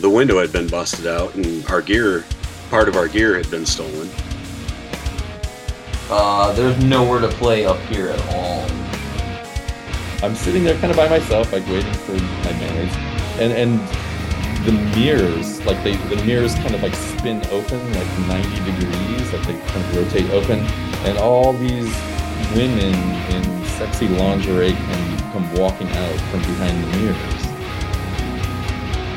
the window had been busted out and our gear, part of our gear had been stolen. Uh, there's nowhere to play up here at all. I'm sitting there kind of by myself, like waiting for my mates, and and the mirrors, like they the mirrors kind of like spin open like 90 degrees, like they kind of rotate open, and all these women in sexy lingerie can come walking out from behind the mirrors.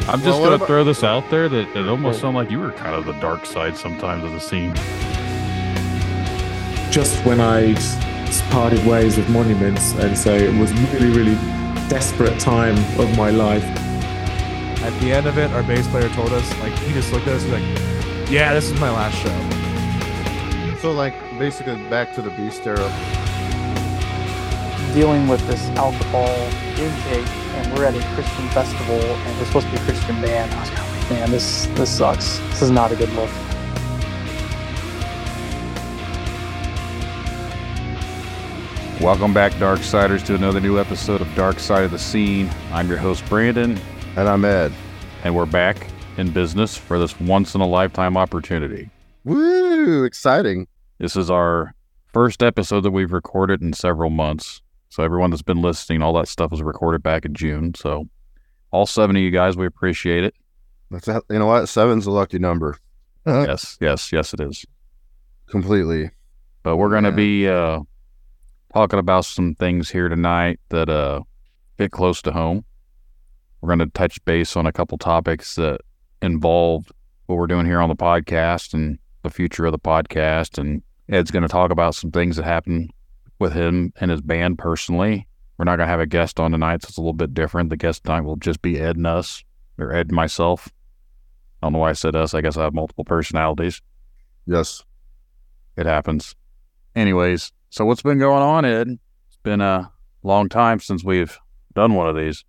I'm just Well, gonna about- throw this out there that it almost sounded like you were kind of the dark side sometimes of the scene. just when I'd parted ways with Monuments, and so it was really, really desperate time of my life. At the end of it, our bass player told us, like, he just looked at us like, yeah, this is my last show. So, like, basically back to the beast era. dealing with this alcohol intake and we're at a Christian festival and we're supposed to be a Christian band. I was kind of like, man, this this sucks. This is not a good look. Welcome back, Darksiders, to another new episode of Dark Side of the Scene. I'm your host, Brandon, And I'm Ed. and we're back in business for this once in a lifetime opportunity. Woo! Exciting. This is our first episode that we've recorded in several months. So, everyone that's been listening, all that stuff was recorded back in June. So, all seven of you guys, we appreciate it. That's a, you know what? Seven's a lucky number. Uh, Yes, yes, yes, it is. Completely. But we're going to Yeah. be uh, talking about some things here tonight that uh, hit close to home. We're going to touch base on a couple topics that involve what we're doing here on the podcast and the future of the podcast. And Ed's going to talk about some things that happened with him and his band personally. We're not going to have a guest on tonight, so it's a little bit different. The guest tonight will just be Ed and us, or Ed and myself. I don't know why I said us. I guess I have multiple personalities. Yes. It happens. Anyways, so what's been going on, Ed? It's been a long time since we've done one of these.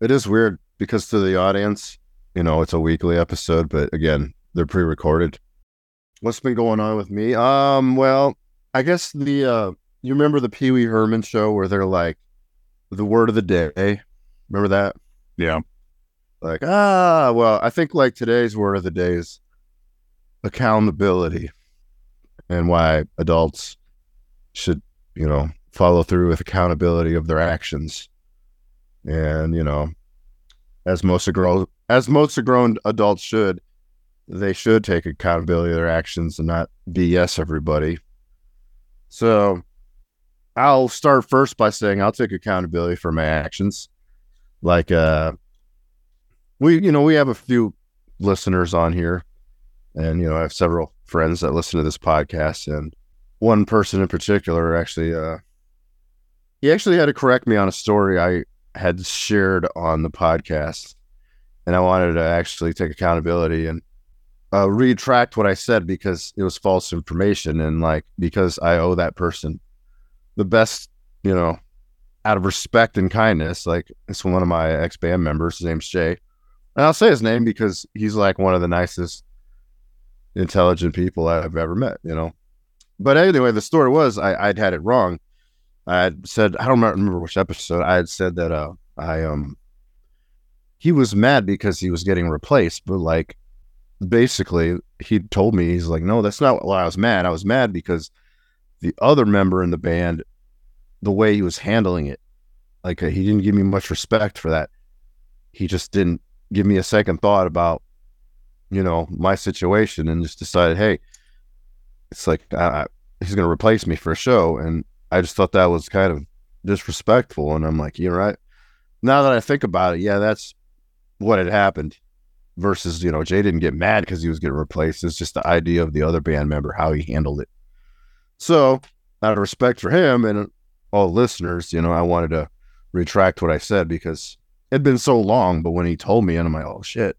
It is weird because to the audience, you know, it's a weekly episode, but again, they're pre-recorded. What's been going on with me? Um, well, I guess the uh you remember the Pee Wee Herman show where they're like the word of the day. Remember that? Yeah. Like, ah, well, I think like today's word of the day is accountability and why adults should, you know, follow through with accountability of their actions. And, you know, as most of grown as most of grown adults should, they should take accountability of their actions and not BS everybody. So I'll start first by saying I'll take accountability for my actions. Like uh we you know, we have a few listeners on here and you know, I have several friends that listen to this podcast and one person in particular actually uh he actually had to correct me on a story I had shared on the podcast and I wanted to actually take accountability and uh, retract what I said because it was false information and like because I owe that person the best, you know, out of respect and kindness. Like it's one of my ex band members. His name's Jay, and I'll say his name because he's like one of the nicest, intelligent people I've ever met. You know, but anyway, the story was I, I'd had it wrong. I had said I don't remember which episode I had said that uh I um he was mad because he was getting replaced, but like basically he told me he's like no that's not why I was mad. I was mad because the other member in the band the way he was handling it like uh, he didn't give me much respect for that. He just didn't give me a second thought about you know my situation and just decided hey it's like he's going to replace me for a show and I just thought that was kind of disrespectful. And I'm like, you're right. Now that I think about it, yeah, that's what had happened. Versus, you know, Jay didn't get mad because he was getting replaced. It's just the idea of the other band member, how he handled it. So, out of respect for him and all listeners, you know, I wanted to retract what I said because it had been so long. But when he told me, and I'm like, oh shit.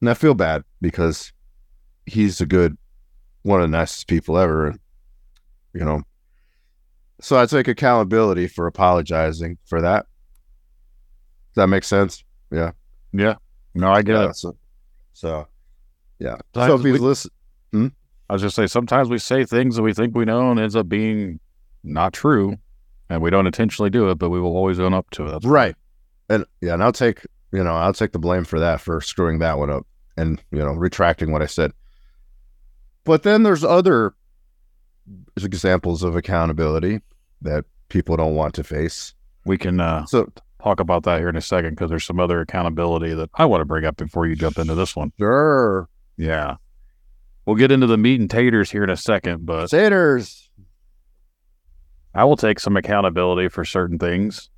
And I feel bad because he's a good, one of the nicest people ever. You know, so I take accountability for apologizing for that. Does that make sense? Yeah. Yeah. No, I get Yeah. it. So, so yeah. Sometimes so if he's we- listen, hmm? I was just say sometimes we say things that we think we know and ends up being not true, and we don't intentionally do it, but we will always own up to it. That's right. And yeah, and I'll take you know, I'll take the blame for that for screwing that one up and you know retracting what I said. But then there's other examples of accountability that people don't want to face. We can uh, So talk about that here in a second because there's some other accountability that I want to bring up before you jump into this one. sure, Yeah. We'll get into the meat and taters here in a second, but Saters. I will take some accountability for certain things,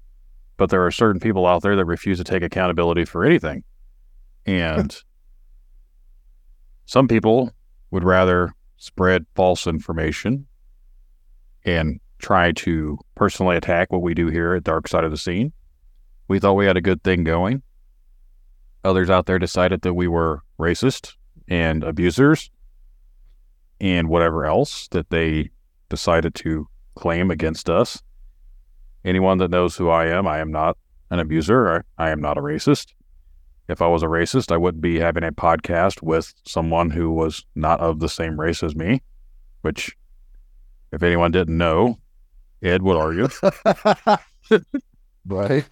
but there are certain people out there that refuse to take accountability for anything. And some people would rather spread false information and try to personally attack what we do here at Dark Side of the Scene. We thought we had a good thing going. Others out there decided that we were racist and abusers and whatever else that they decided to claim against us. Anyone that knows who I am, I am not an abuser. I, I am not a racist. If I was a racist, I wouldn't be having a podcast with someone who was not of the same race as me, which, if anyone didn't know, Ed would argue. right,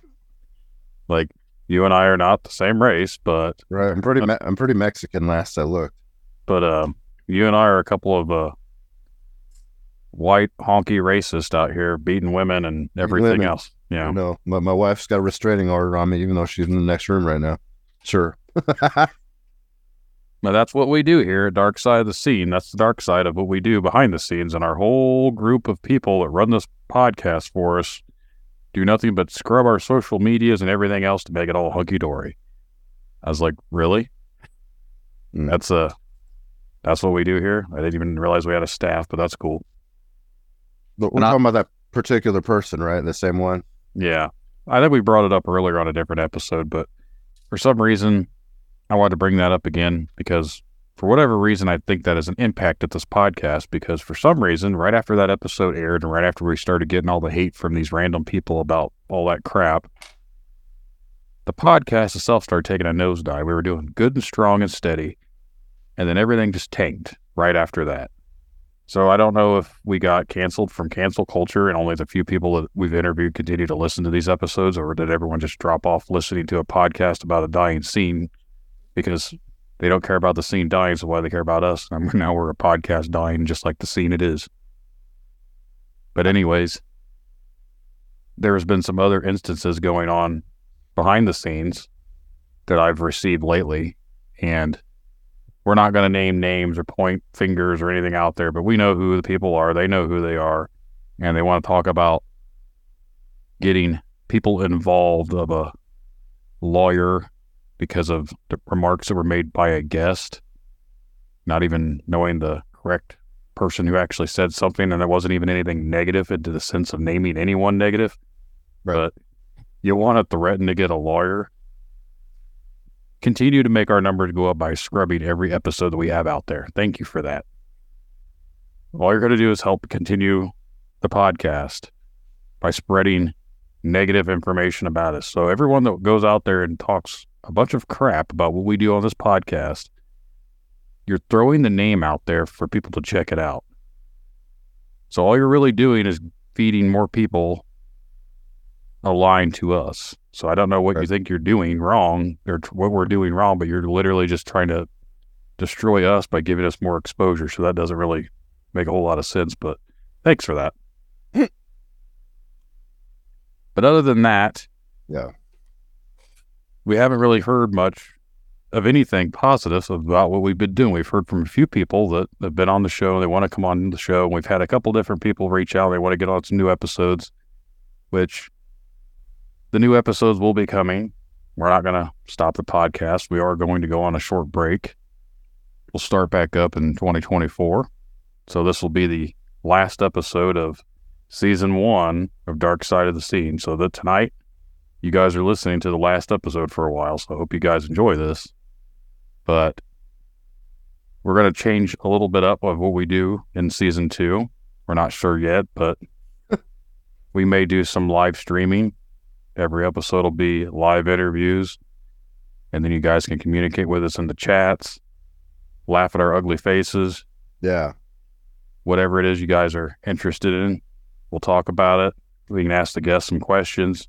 like, you and I are not the same race, but right. I'm pretty. Me- I'm pretty Mexican. Last I looked. but um, you and I are a couple of uh, white honky racists out here beating women and everything women. else. Yeah. No, my my wife's got a restraining order on me, even though she's in the next room right now. Sure. Now that's what we do here Dark Side of the Scene. That's the dark side of what we do behind the scenes. And our whole group of people that run this podcast for us do nothing but scrub our social medias and everything else to make it all hunky dory. I was like, really? Mm. That's uh that's what we do here. I didn't even realize we had a staff, but that's cool. But we're And I- talking about that particular person, right? The same one. Yeah. I think we brought it up earlier on a different episode, but for some reason, I wanted to bring that up again because for whatever reason, I think that has an impact at this podcast because for some reason, right after that episode aired and right after we started getting all the hate from these random people about all that crap, the podcast itself started taking a nosedive. We were doing good and strong and steady, and then everything just tanked right after that. So I don't know if we got canceled from cancel culture and only the few people that we've interviewed continue to listen to these episodes, or did everyone just drop off listening to a podcast about a dying scene because they don't care about the scene dying, so why they care about us? And now we're a podcast dying just like the scene it is. But anyways, there has been some other instances going on behind the scenes that I've received lately, and we're not going to name names or point fingers or anything out there, but we know who the people are. They know who they are, and they want to talk about getting people involved of a lawyer because of the remarks that were made by a guest, not even knowing the correct person who actually said something, and there wasn't even anything negative into the sense of naming anyone negative. But you want to threaten to get a lawyer continue to make our numbers go up by scrubbing every episode that we have out there. Thank you for that. All you're going to do is help continue the podcast by spreading negative information about us. So everyone that goes out there and talks a bunch of crap about what we do on this podcast, you're throwing the name out there for people to check it out. So all you're really doing is feeding more people a line to us. So I don't know what you think you're doing wrong or t- what we're doing wrong, but you're literally just trying to destroy us by giving us more exposure. So that doesn't really make a whole lot of sense, but thanks for that. but other than that, Yeah. we haven't really heard much of anything positive about what we've been doing. We've heard from a few people that have been on the show. They want to come on the show. We've had a couple different people reach out. They want to get on some new episodes, which the new episodes will be coming. We're not going to stop the podcast. We are going to go on a short break. We'll start back up in 2024. So this will be the last episode of season one of Dark Side of the Scene. So that tonight, you guys are listening to the last episode for a while. So I hope you guys enjoy this. But we're going to change a little bit up of what we do in season two. We're not sure yet, but we may do some live streaming. Every episode will be live interviews. And then you guys can communicate with us in the chats, laugh at our ugly faces, Yeah. whatever it is you guys are interested in. We'll talk about it. We can ask the guests some questions.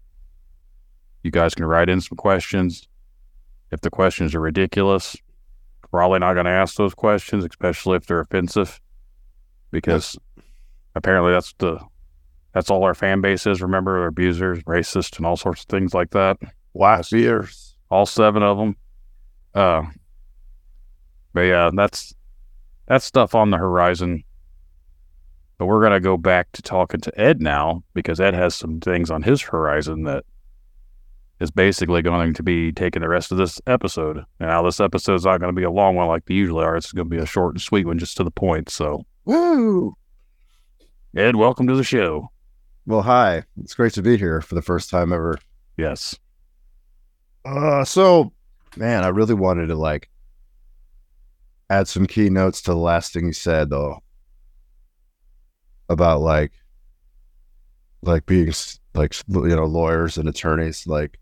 You guys can write in some questions. If the questions are ridiculous, probably not going to ask those questions, especially if they're offensive, because apparently that's the that's all our fan base is. Remember, abusers, racist, and all sorts of things like that. Last years. All seven of them. Uh, but yeah, that's that's stuff on the horizon. But we're gonna go back to talking to Ed now because Ed has some things on his horizon that is basically going to be taking the rest of this episode. Now this episode's not going to be a long one like they usually are. It's going to be a short and sweet one, just to the point. So, Woo! Ed, welcome to the show. Well, hi. It's great to be here for the first time ever. Yes. Uh, so, man, I really wanted to like add some keynotes to the last thing you said, though, about like, like being like you know lawyers and attorneys, like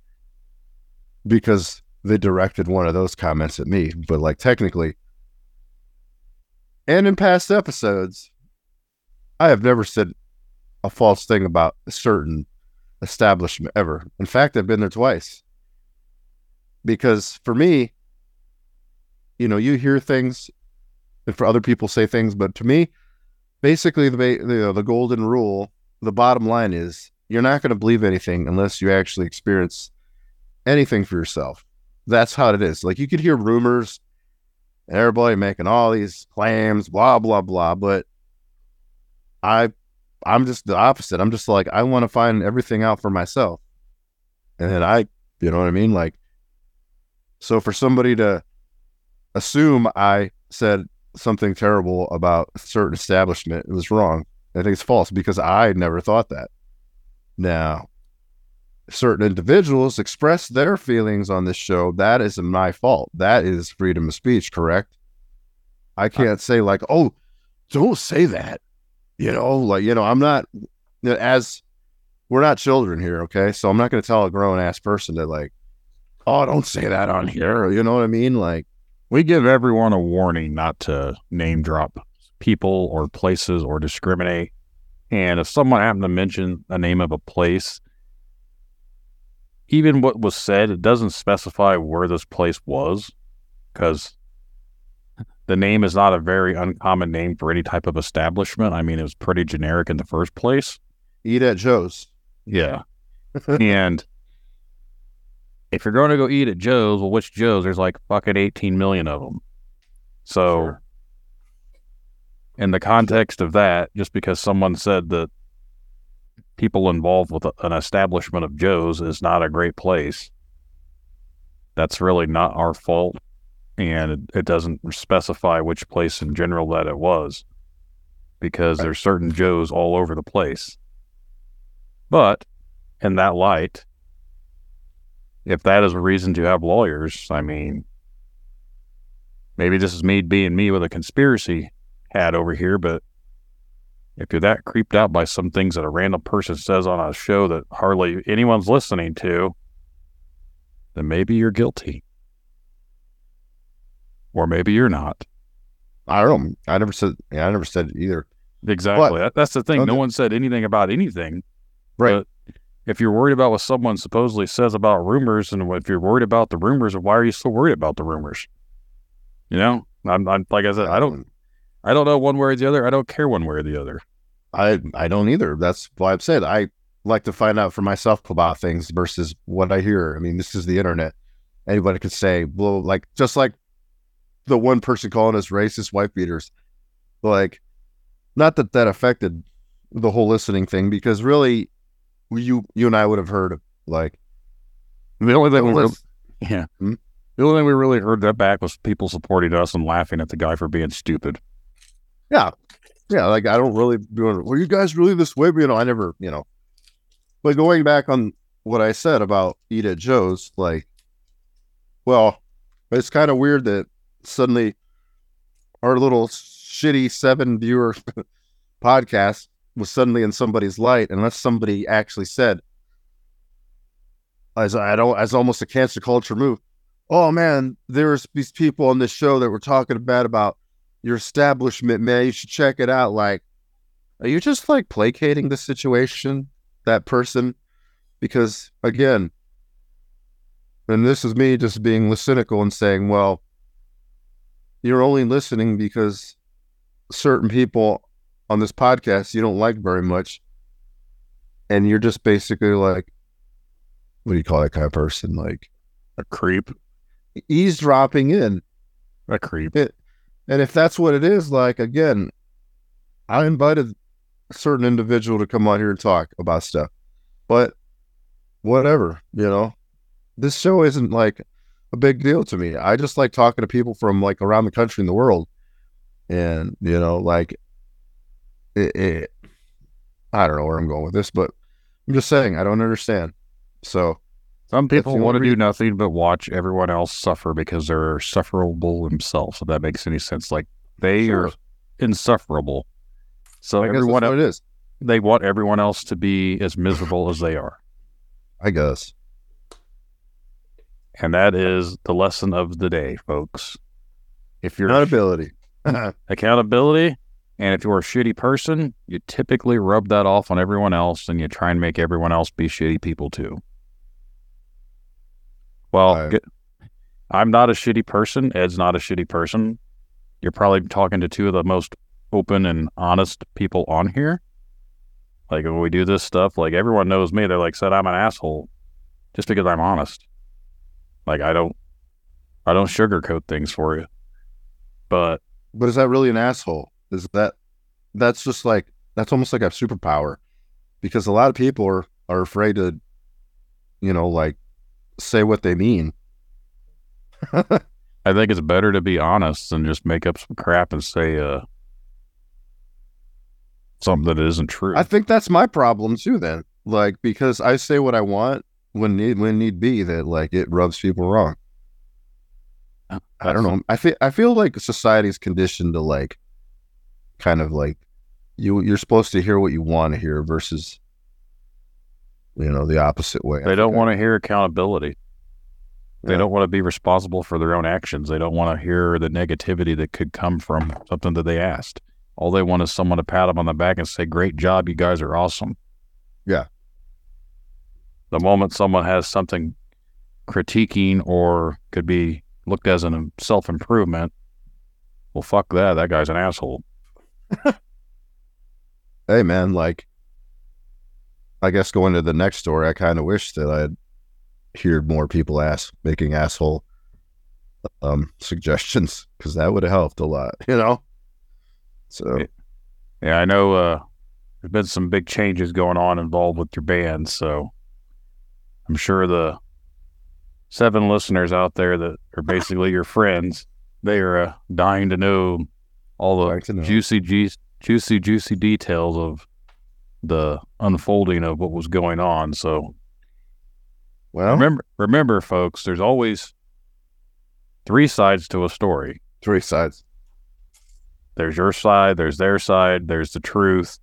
because they directed one of those comments at me, but like technically, and in past episodes, I have never said a false thing about a certain establishment ever. In fact, I've been there twice because for me, you know, you hear things, and for other people say things, but to me, basically the the, the golden rule, the bottom line is you're not going to believe anything unless you actually experience anything for yourself. That's how it is. Like you could hear rumors, and everybody making all these claims, blah blah blah, but I I'm just the opposite. I'm just like I want to find everything out for myself. And then I, you know what I mean? Like so for somebody to assume I said something terrible about a certain establishment, it was wrong. I think it's false because I never thought that. Now, certain individuals express their feelings on this show. That is my fault. That is freedom of speech, correct? I can't say like, "Oh, don't say that." You know, like you know, I'm not as we're not children here, okay? So I'm not going to tell a grown ass person to like, "Oh, don't say that on here." You know what I mean? Like, We give everyone a warning not to name drop people or places or discriminate. And if someone happened to mention the name of a place, even what was said, it doesn't specify where this place was because the name is not a very uncommon name for any type of establishment. I mean, it was pretty generic in the first place. eat at Joe's. Yeah. and if you're going to go eat at Joe's, well, which Joe's? There's like fucking 18 million of them. So, Sure. in the context of that, just because someone said that people involved with an establishment of Joe's is not a great place, that's really not our fault. And it, it doesn't specify which place in general that it was because there's certain Joe's all over the place. But in that light, if that is a reason to have lawyers, I mean, maybe this is me being me with a conspiracy hat over here, but if you're that creeped out by some things that a random person says on a show that hardly anyone's listening to, then maybe you're guilty. Or maybe you're not. I don't. I never said. Yeah, I never said either. Exactly. That, that's the thing. No one said anything about anything. Right. But if you're worried about what someone supposedly says about rumors, and if you're worried about the rumors, why are you so worried about the rumors? You know, I'm, I'm like I said, I don't, I don't know one way or the other. I don't care one way or the other. I I don't either. That's why I've said I like to find out for myself about things versus what I hear. I mean, this is the internet. Anybody could say, well, like just like the one person calling us racist wife beaters. Like, not that that affected the whole listening thing because really, you you and I would have heard like The only thing we really, yeah, Hmm? the only thing we really heard that back was people supporting us and laughing at the guy for being stupid. Yeah. Yeah. Like I don't really doing were you guys really this way? But, you know, I never, you know. But going back on what I said about Eat at Joe's, like, well, it's kind of weird that suddenly our little shitty seven viewer podcast was suddenly in somebody's light, unless somebody actually said, as I don't, as almost a cancer culture move. Oh man, there's these people on this show that were talking bad about your establishment, man. You should check it out. Like, are you just like placating the situation, that person? Because again, and this is me just being cynical and saying, well, you're only listening because certain people on this podcast you don't like very much. And you're just basically like, what do you call that kind of person? Like A creep. eavesdropping in. A creep. It, and if that's what it is, like, again, I invited a certain individual to come on here and talk about stuff. But whatever, you know, this show isn't like a big deal to me. I just like talking to people from like around the country and the world. And, you know, like, it, it, I don't know where I'm going with this, but I'm just saying, I don't understand. So, Some people want to do nothing but watch everyone else suffer because they're sufferable themselves. If that makes any sense, like they Sure. are insufferable. So I everyone it is. they want everyone else to be as miserable as they are, I guess. And that is the lesson of the day, folks. If you're Accountability. accountability, and if you're a shitty person, you typically rub that off on everyone else, and you try and make everyone else be shitty people too. Well, I- get- I'm not a shitty person. Ed's not a shitty person. You're probably talking to two of the most open and honest people on here. Like when we do this stuff, like everyone knows me. They're like, said I'm an asshole just because I'm honest. Like I don't, I don't sugarcoat things for you. But But is that really an asshole? Is that that's just like that's almost like a superpower because a lot of people are are afraid to, you know, like say what they mean. I think it's better to be honest than just make up some crap and say uh something that isn't true. I think that's my problem too. Then, like, because I say what I want when need when need be, that like it rubs people wrong. Oh, I don't know. I feel I feel like society's conditioned to like, kind of like, you you're supposed to hear what you want to hear versus, you know, the opposite way. They don't want to hear accountability. They Yeah. don't want to be responsible for their own actions. They don't want to hear the negativity that could come from something that they asked. All they want is someone to pat them on the back and say, "Great job, you guys are awesome." Yeah. The moment someone has something critiquing or could be looked as an self improvement, well, fuck that. That guy's an asshole. hey man, like I guess going to the next story, I kind of wish that I'd hear more people ask making asshole um suggestions because that would have helped a lot, you know. So Yeah. Yeah, I know uh, there's been some big changes going on involved with your band, so I'm sure the seven listeners out there that are basically your friends, they are uh, dying to know all the know. juicy, ju- juicy, juicy details of the unfolding of what was going on. So well, remember, remember, folks, there's always three sides to a story. three sides. there's your side, there's their side, there's the truth.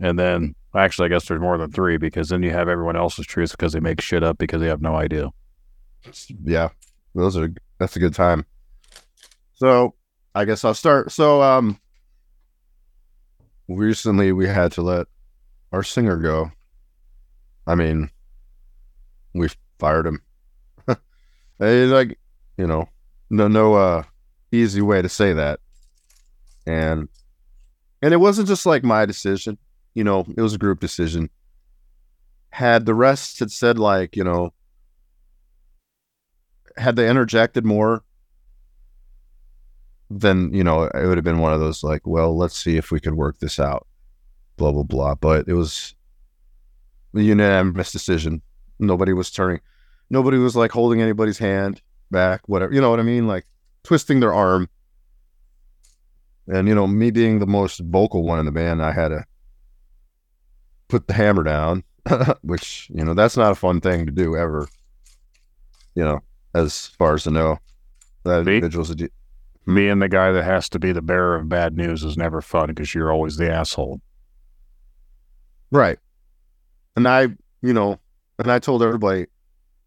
And then actually I guess there's more than three because then you have everyone else's truth because they make shit up because they have no idea. Yeah, those are that's a good time. So I guess I'll start. So um, recently we had to let our singer go. I mean, we fired him. Like you know, no no uh easy way to say that. And and it wasn't just like my decision, you know, it was a group decision. Had the rest had said like, you know, had they interjected more, then you know it would have been one of those like, well, let's see if we could work this out, blah blah blah. But it was a unanimous decision. Nobody was turning, nobody was like holding anybody's hand back, whatever. You know what I mean? Like twisting their arm. And you know, me being the most vocal one in the band, I had to put the hammer down, which you know that's not a fun thing to do ever. You know, as far as I know, that Me? individual's de- Me and the guy that has to be the bearer of bad news is never fun because you're always the asshole. Right. And I, you know, and I told everybody,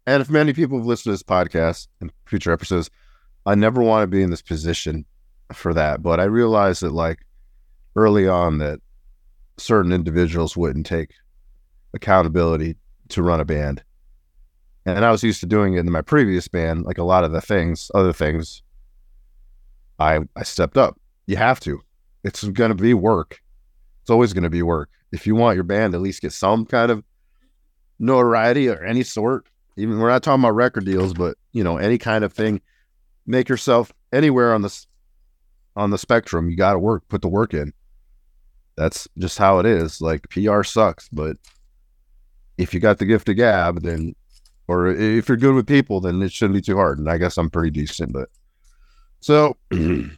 and if many people have listened to this podcast and future episodes, I never want to be in this position for that. But I realized that, like, early on, that certain individuals wouldn't take accountability to run a band. and I was used to doing it in my previous band. Like a lot of the things, other things, I I stepped up. You have to. It's going to be work. It's always going to be work. If you want your band to at least get some kind of notoriety or any sort, even we're not talking about record deals, but you know any kind of thing, make yourself anywhere on this on the spectrum. You got to work. Put the work in. That's just how it is. Like PR sucks, but if you got the gift of gab, then or if you're good with people, then it shouldn't be too hard. And I guess I'm pretty decent, but so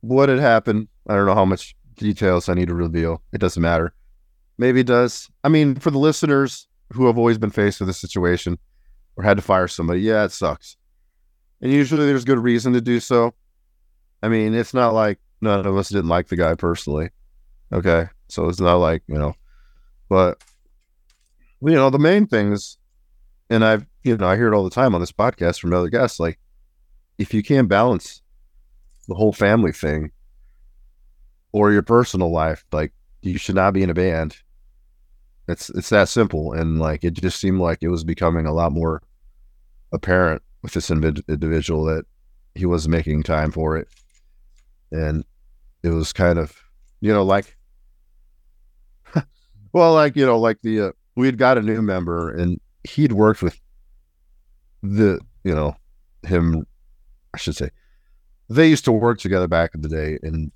what had happened? I don't know how much details I need to reveal. It doesn't matter. Maybe it does. I mean, for the listeners who have always been faced with this situation or had to fire somebody, yeah, it sucks. And usually there's good reason to do so. I mean, it's not like none of us didn't like the guy personally. Okay. So it's not like, you know, but you know, the main thing is and I've you know I hear it all the time on this podcast from other guests. Like, if you can't balance the whole family thing or your personal life, like you should not be in a band. It's it's that simple, and like it just seemed like it was becoming a lot more apparent with this individual that he was making time for it, and it was kind of you know like well like you know like the uh, we had got a new member and he'd worked with the you know him i should say they used to work together back in the day and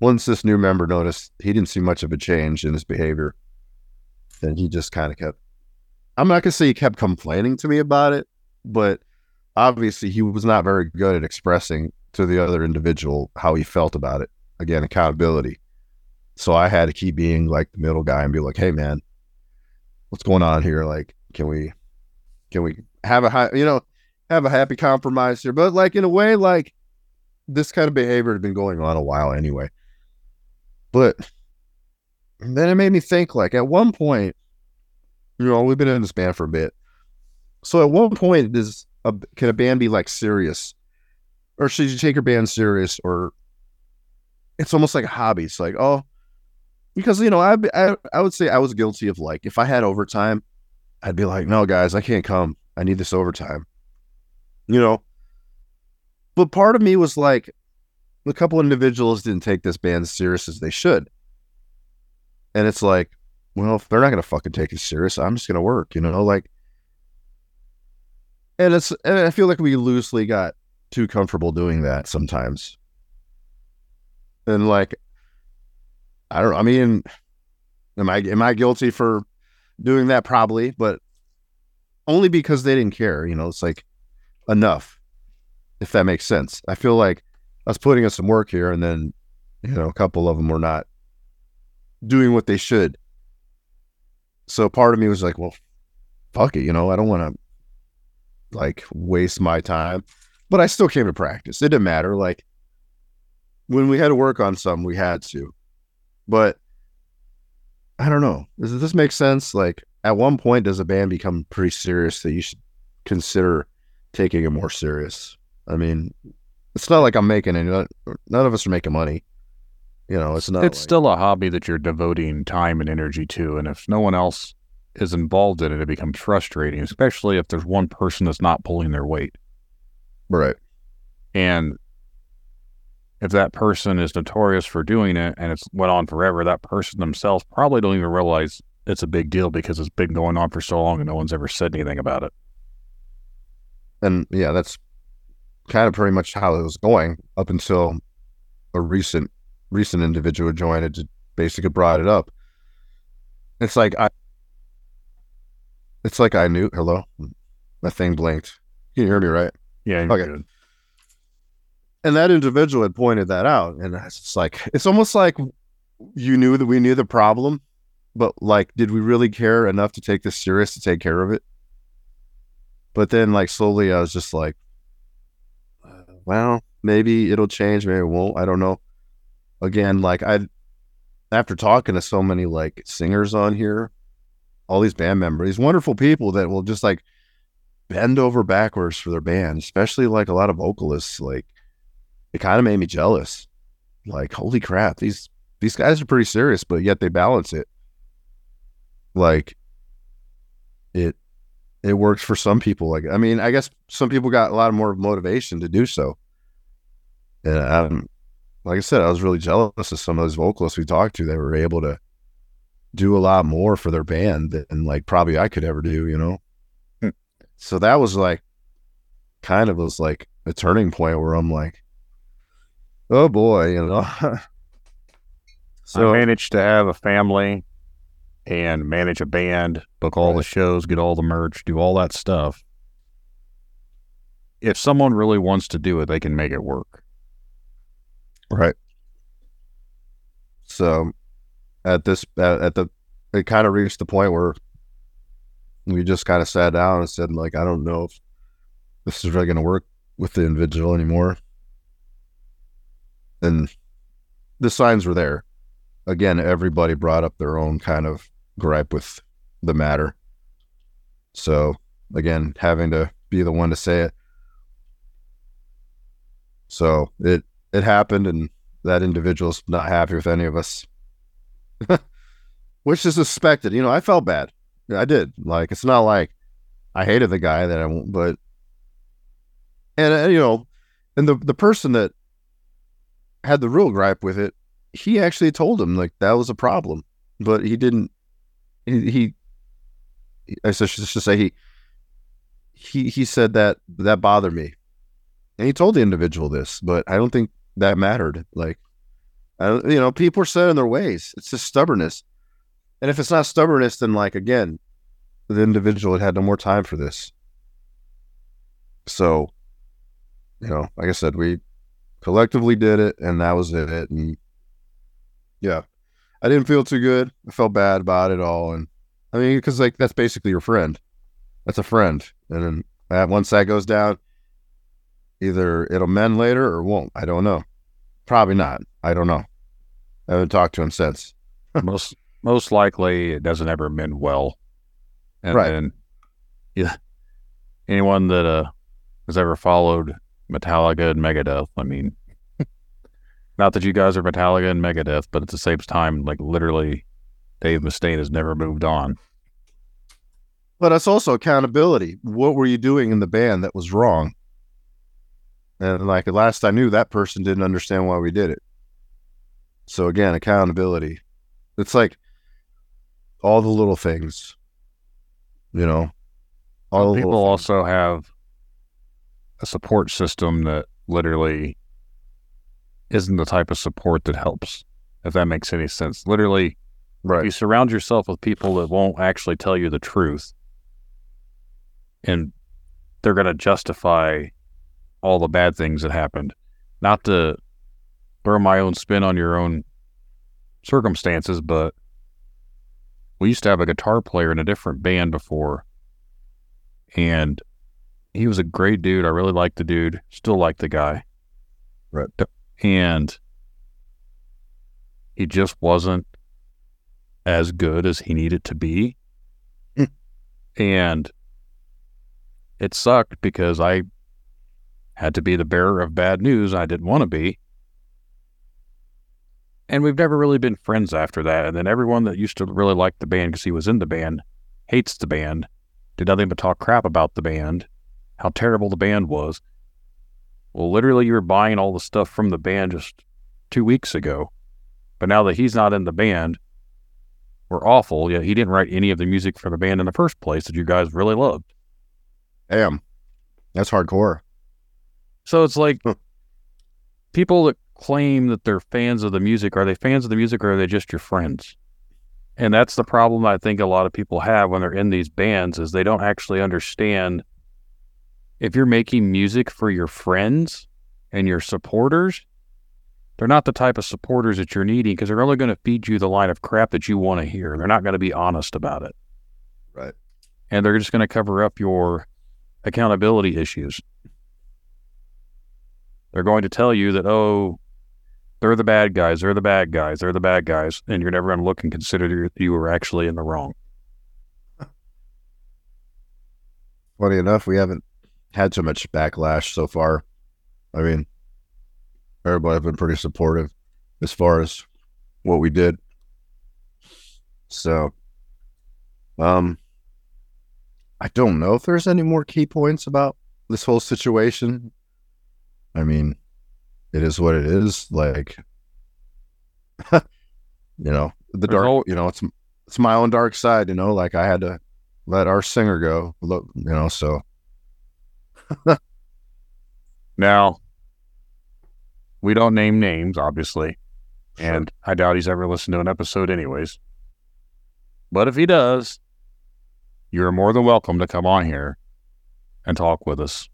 once this new member noticed he didn't see much of a change in his behavior. And he just kind of kept i'm not to say he kept complaining to me about it but obviously he was not very good at expressing to the other individual how he felt about it. Again accountability so i had to keep being like the middle guy and be like hey man what's going on here? Like can we can we have a high you know have a happy compromise here? But like in a way like this kind of behavior had been going on a while anyway. But then it made me think like at one point you know we've been in this band for a bit. So at one point does a can a band be like serious? Or should you take your band serious or it's almost like a hobby it's like oh because you know I, I i would say i was guilty of like if i had overtime I'd be like, no, guys, I can't come. I need this overtime. You know? But part of me was like, a couple individuals didn't take this band as serious as they should. And it's like, well, if they're not to fucking take it serious, I'm just to work, you know? Like, and it's, and I feel like we loosely got too comfortable doing that sometimes. And like, I don't know. I mean, am I, am I guilty for doing that probably, but only because they didn't care. You know, it's like enough, if that makes sense. I feel like I was putting in some work here, and then you know, a couple of them were not doing what they should. So part of me was like, well, fuck it, you know, I don't want to like waste my time, but I still came to practice. It didn't matter. Like when we had to work on something, we had to, but I don't know. Does this make sense? Like, at one point, does a band become pretty serious that you should consider taking it more serious? I mean, it's not like I'm making any. None of us are making money. You know, it's not. It's like, still a hobby that you're devoting time and energy to, and if no one else is involved in it, it becomes frustrating, especially if there's one person that's not pulling their weight. right. And if that person is notorious for doing it and it's went on forever, that person themselves probably don't even realize it's a big deal because it's been going on for so long and no one's ever said anything about it. And yeah, that's kind of pretty much how it was going up until a recent recent individual joined it, basically brought it up. It's like I. It's like I knew. Hello, My thing blinked. You hear me, right? Yeah. Okay. good. And that individual had pointed that out and it's like it's almost like you knew that we knew the problem but like did we really care enough to take this serious to take care of it? But then like slowly i was just like well maybe it'll change maybe it won't i don't know. Again like i after talking to so many like singers on here all these band members these wonderful people that will just like bend over backwards for their band especially like a lot of vocalists like it kind of made me jealous. Like, holy crap, these these guys are pretty serious, but yet they balance it. Like it it works for some people. Like I mean, I guess some people got a lot more motivation to do so. And um, like I said, I was really jealous of some of those vocalists we talked to. that were able to do a lot more for their band than like probably I could ever do. You know. Hmm. So that was like, kind of was like a turning point where I'm like, oh boy, you know. so I managed to have a family and manage a band, book all the shows, get all the merch, do all that stuff. If someone really wants to do it, they can make it work. Right. So at this at, at the it kind of reached the point where we just kind of sat down and said like I don't know if this is really going to work with the individual anymore. And the signs were there. Again, everybody brought up their own kind of gripe with the matter. So again, having to be the one to say it. So it it happened and that individual's not happy with any of us which is expected you know i felt bad i did like it's not like i hated the guy that i won't but and uh, you know and the the person that had the real gripe with it he actually told him like that was a problem but he didn't he, he i should just say he he he said that that bothered me and he told the individual this but i don't think that mattered. Like, I don't, you know, people are set in their ways. It's just stubbornness. And if it's not stubbornness, then like again, the individual had had no more time for this. So, you know, like I said, we collectively did it, and that was it. And yeah, I didn't feel too good. I felt bad about it all, and I mean, because like that's basically your friend. That's a friend, and then once that goes down, either it'll mend later or won't. I don't know. Probably not. I don't know. I haven't talked to him since. most most likely, it doesn't ever mend well. And Right. then, yeah, anyone that uh, has ever followed Metallica and Megadeth, I mean, not that you guys are Metallica and Megadeth, but at the same time, like literally, Dave Mustaine has never moved on. But it's also accountability. What were you doing in the band that was wrong? And like at last I knew, that person didn't understand why we did it. So again, accountability. It's like all the little things, you know. All the People little also have a support system that literally isn't the type of support that helps, if that makes any sense. Literally, if you surround yourself with people that won't actually tell you the truth and they're going to justify all the bad things that happened, not to throw my own spin on your own circumstances, but we used to have a guitar player in a different band before, and he was a great dude. I really liked the dude, still like the guy. Right. And he just wasn't as good as he needed to be. Hmm. and it sucked because I had to be the bearer of bad news I didn't want to be. And we've never really been friends after that. And then everyone that used to really like the band because he was in the band hates the band, did nothing but talk crap about the band, how terrible the band was. Well, literally, you were buying all the stuff from the band just two weeks ago. But now that he's not in the band, we're awful. Yet he didn't write any of the music for the band in the first place that you guys really loved. damn, that's hardcore. So it's like people that claim that they're fans of the music, are they fans of the music or are they just your friends? And that's the problem I think a lot of people have when they're in these bands is they don't actually understand if you're making music for your friends and your supporters, they're not the type of supporters that you're needing because they're only going to feed you the line of crap that you want to hear. They're not going to be honest about it. Right. And they're just going to cover up your accountability issues. They're going to tell you that, oh, they're the bad guys, they're the bad guys, they're the bad guys, and you're never going to look and consider you- you were actually in the wrong. Funny enough, we haven't had so much backlash so far. I mean, everybody's been pretty supportive as far as what we did. So, um, I don't know if there's any more key points about this whole situation. I mean, it is what it is. Like, you know, the dark. you know, it's it's my own dark side. You know, like I had to let our singer go. Look, you know, so Now, we don't name names, obviously, and I doubt he's ever listened to an episode, anyways. But if he does, you're more than welcome to come on here and talk with us.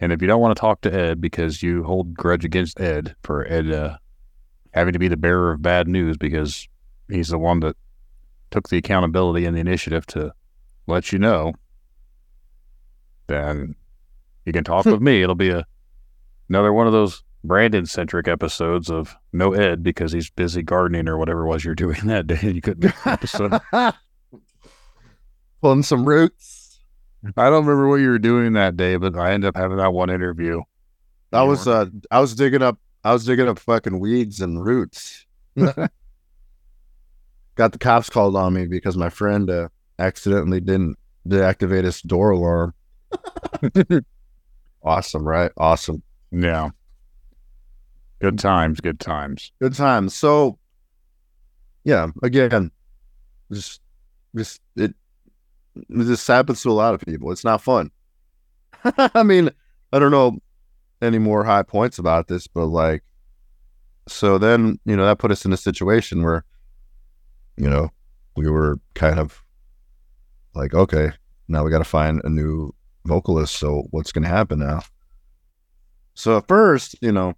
And if you don't want to talk to Ed because you hold grudge against Ed for Ed uh, having to be the bearer of bad news because he's the one that took the accountability and the initiative to let you know, then you can talk with me. It'll be a another one of those Brandon centric episodes of no Ed because he's busy gardening or whatever it was you're doing that day. You couldn't episode. pulling some roots. I don't remember what you were doing that day, but I ended up having that one interview. I You was uh I was digging up I was digging up fucking weeds and roots. Got the cops called on me because my friend uh, accidentally didn't deactivate his door alarm. Awesome, right? Awesome. Yeah. Good times, good times. Good times. So yeah, again, just just it this happens to a lot of people. It's not fun. I mean, I don't know any more high points about this, but like so then, you know, that put us in a situation where, you know, we were kind of like, okay, now we gotta find a new vocalist. So what's gonna happen now? So at first, you know,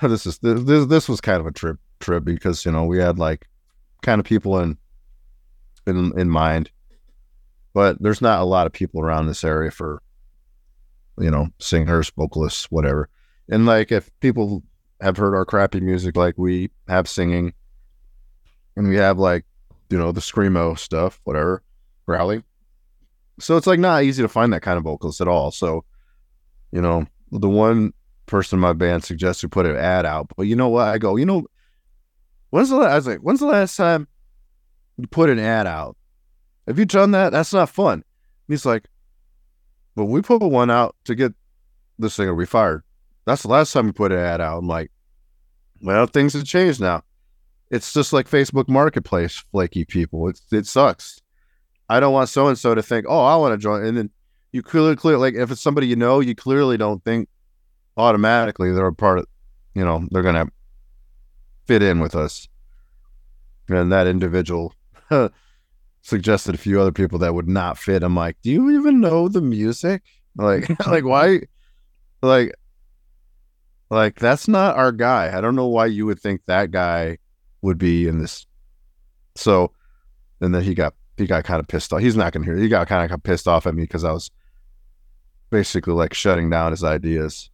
this is this this, was kind of a trip trip because you know we had like kind of people in in in mind, but there's not a lot of people around this area for you know singers, vocalists, whatever. And like if people have heard our crappy music, like we have singing, and we have like you know the screamo stuff, whatever, growling. So it's like not easy to find that kind of vocalist at all. So, you know, the one person in my band suggested put an ad out. But you know what? I go, you know, when's the last, I was like, when's the last time you put an ad out? Have you done that? That's not fun. And he's like, well, we put one out to get this singer we fired. That's the last time we put an ad out. I'm like, well, things have changed now. It's just like Facebook Marketplace, flaky people. It's, it sucks. I don't want so and so to think, oh, I want to join. And then you clearly, clear like if it's somebody you know, you clearly don't think automatically they're a part of, you know, they're gonna fit in with us. And that individual suggested a few other people that would not fit. I'm like, do you even know the music? Like, like why? Like, like that's not our guy. I don't know why you would think that guy would be in this. So, and then he got he got kind of pissed off. He's not gonna hear. He got kind of pissed off at me because I was basically like shutting down his ideas.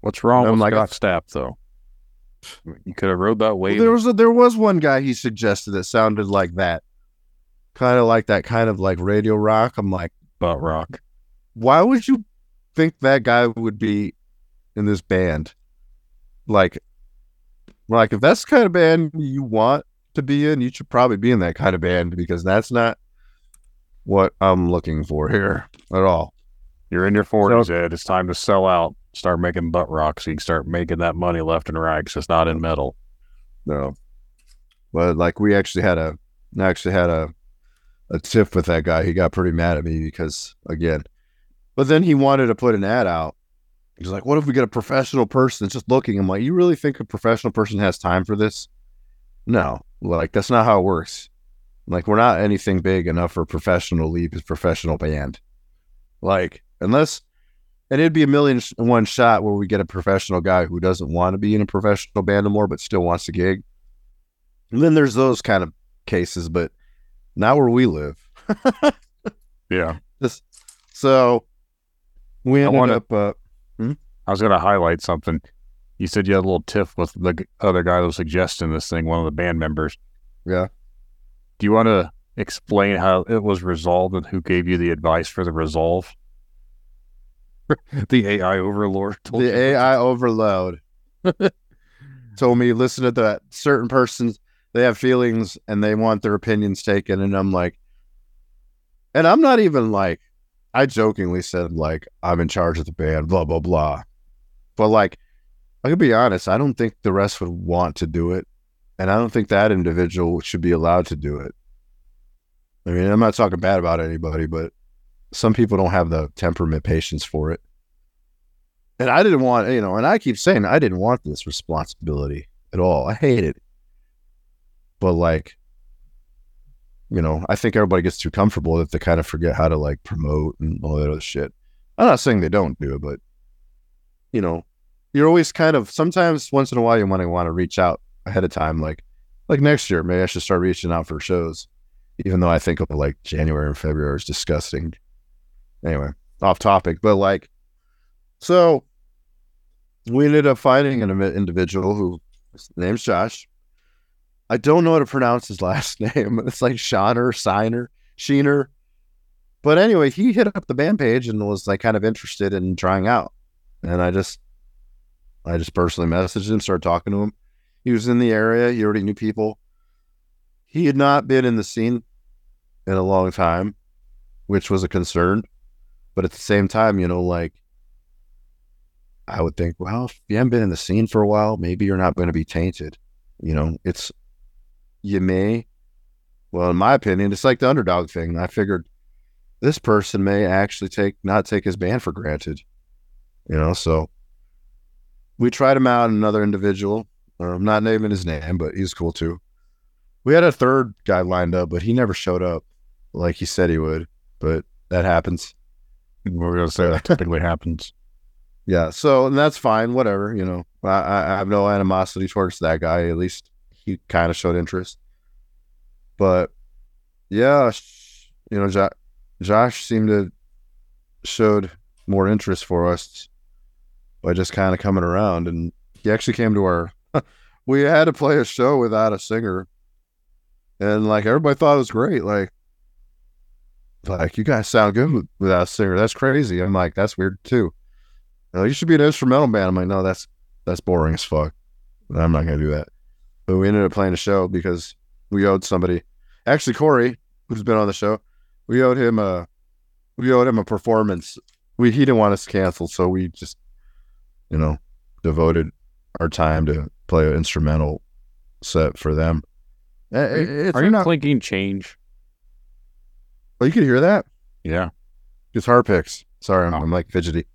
What's wrong I'm with like- Scott Stapp, though? You could have rode that wave. There was a, there was one guy he suggested that sounded like that, kind of like that kind of like radio rock. I'm like, butt rock. why would you think that guy would be in this band? Like, like if that's the kind of band you want to be in, you should probably be in that kind of band because that's not what I'm looking for here at all. You're in your 40s, Ed. It's time to sell out. Start making butt rock so you can start making that money left and right 'cause it's not in metal. No, but like we actually had a actually had a a tiff with that guy. He got pretty mad at me because again, but then he wanted to put an ad out. He's like, "What if we get a professional person that's just looking?" I'm like, "You really think a professional person has time for this?" No, like that's not how it works. Like we're not anything big enough for professional leap as professional band. Like unless, and it'd be a million one shot where we get a professional guy who doesn't want to be in a professional band anymore, but still wants to gig. And then there's those kind of cases, but not where we live. Yeah. This, so we ended wanna- up. Uh, I was going to highlight something. You said you had a little tiff with the other guy that was suggesting this thing, one of the band members. yeah, Do you want to explain how it was resolved and who gave you the advice for the resolve? the AI overlord. told the you. AI overload told me listen to that certain person. They have feelings and they want their opinions taken, and I'm like, and I'm not even like I jokingly said like I'm in charge of the band, blah blah blah. But like I could be honest, I don't think the rest would want to do it. And I don't think that individual should be allowed to do it. I mean, I'm not talking bad about anybody, but some people don't have the temperament patience for it. And I didn't want, you know, and I keep saying I didn't want this responsibility at all. I hate it. But like, you know, I think everybody gets too comfortable that they kind of forget how to like promote and all that other shit. I'm not saying they don't do it, but you know, you're always kind of sometimes once in a while you to want to reach out ahead of time, like like next year, maybe I should start reaching out for shows. Even though I think of like January and February is disgusting. Anyway, off topic, but like so we ended up finding an individual who his name's Josh. I don't know how to pronounce his last name. It's like Shiner, Signer, Sheener. But anyway, he hit up the band page and was like kind of interested in trying out. And I just I just personally messaged him, started talking to him. He was in the area, he already knew people. He had not been in the scene in a long time, which was a concern. But at the same time, you know, like I would think, well, if you haven't been in the scene for a while, maybe you're not going to be tainted. You know, it's you may, well, in my opinion, it's like the underdog thing. I figured this person may actually take not take his band for granted. You know, so we tried him out another individual. I'm not naming his name, but he's cool too. We had a third guy lined up, but he never showed up like he said he would. But that happens. We're gonna say that typically happens. Yeah, so and that's fine. Whatever, you know. I, I have no animosity towards that guy. At least he kind of showed interest. But yeah, you know, jo- Josh seemed to showed more interest for us by just kind of coming around, and he actually came to our. we had to play a show without a singer, and like everybody thought it was great. Like, like you guys sound good without a singer. That's crazy. I'm like, that's weird too. Like, you should be an instrumental band. I'm like, no, that's that's boring as fuck. I'm not gonna do that. But we ended up playing a show because we owed somebody. Actually, Corey, who's been on the show, we owed him a we owed him a performance. We he didn't want us to cancel, so we just you know devoted our time to play an instrumental set for them. It, Are you not clinking change? Oh, you can hear that? Yeah. Guitar picks. Sorry, I'm, Oh. I'm like fidgety.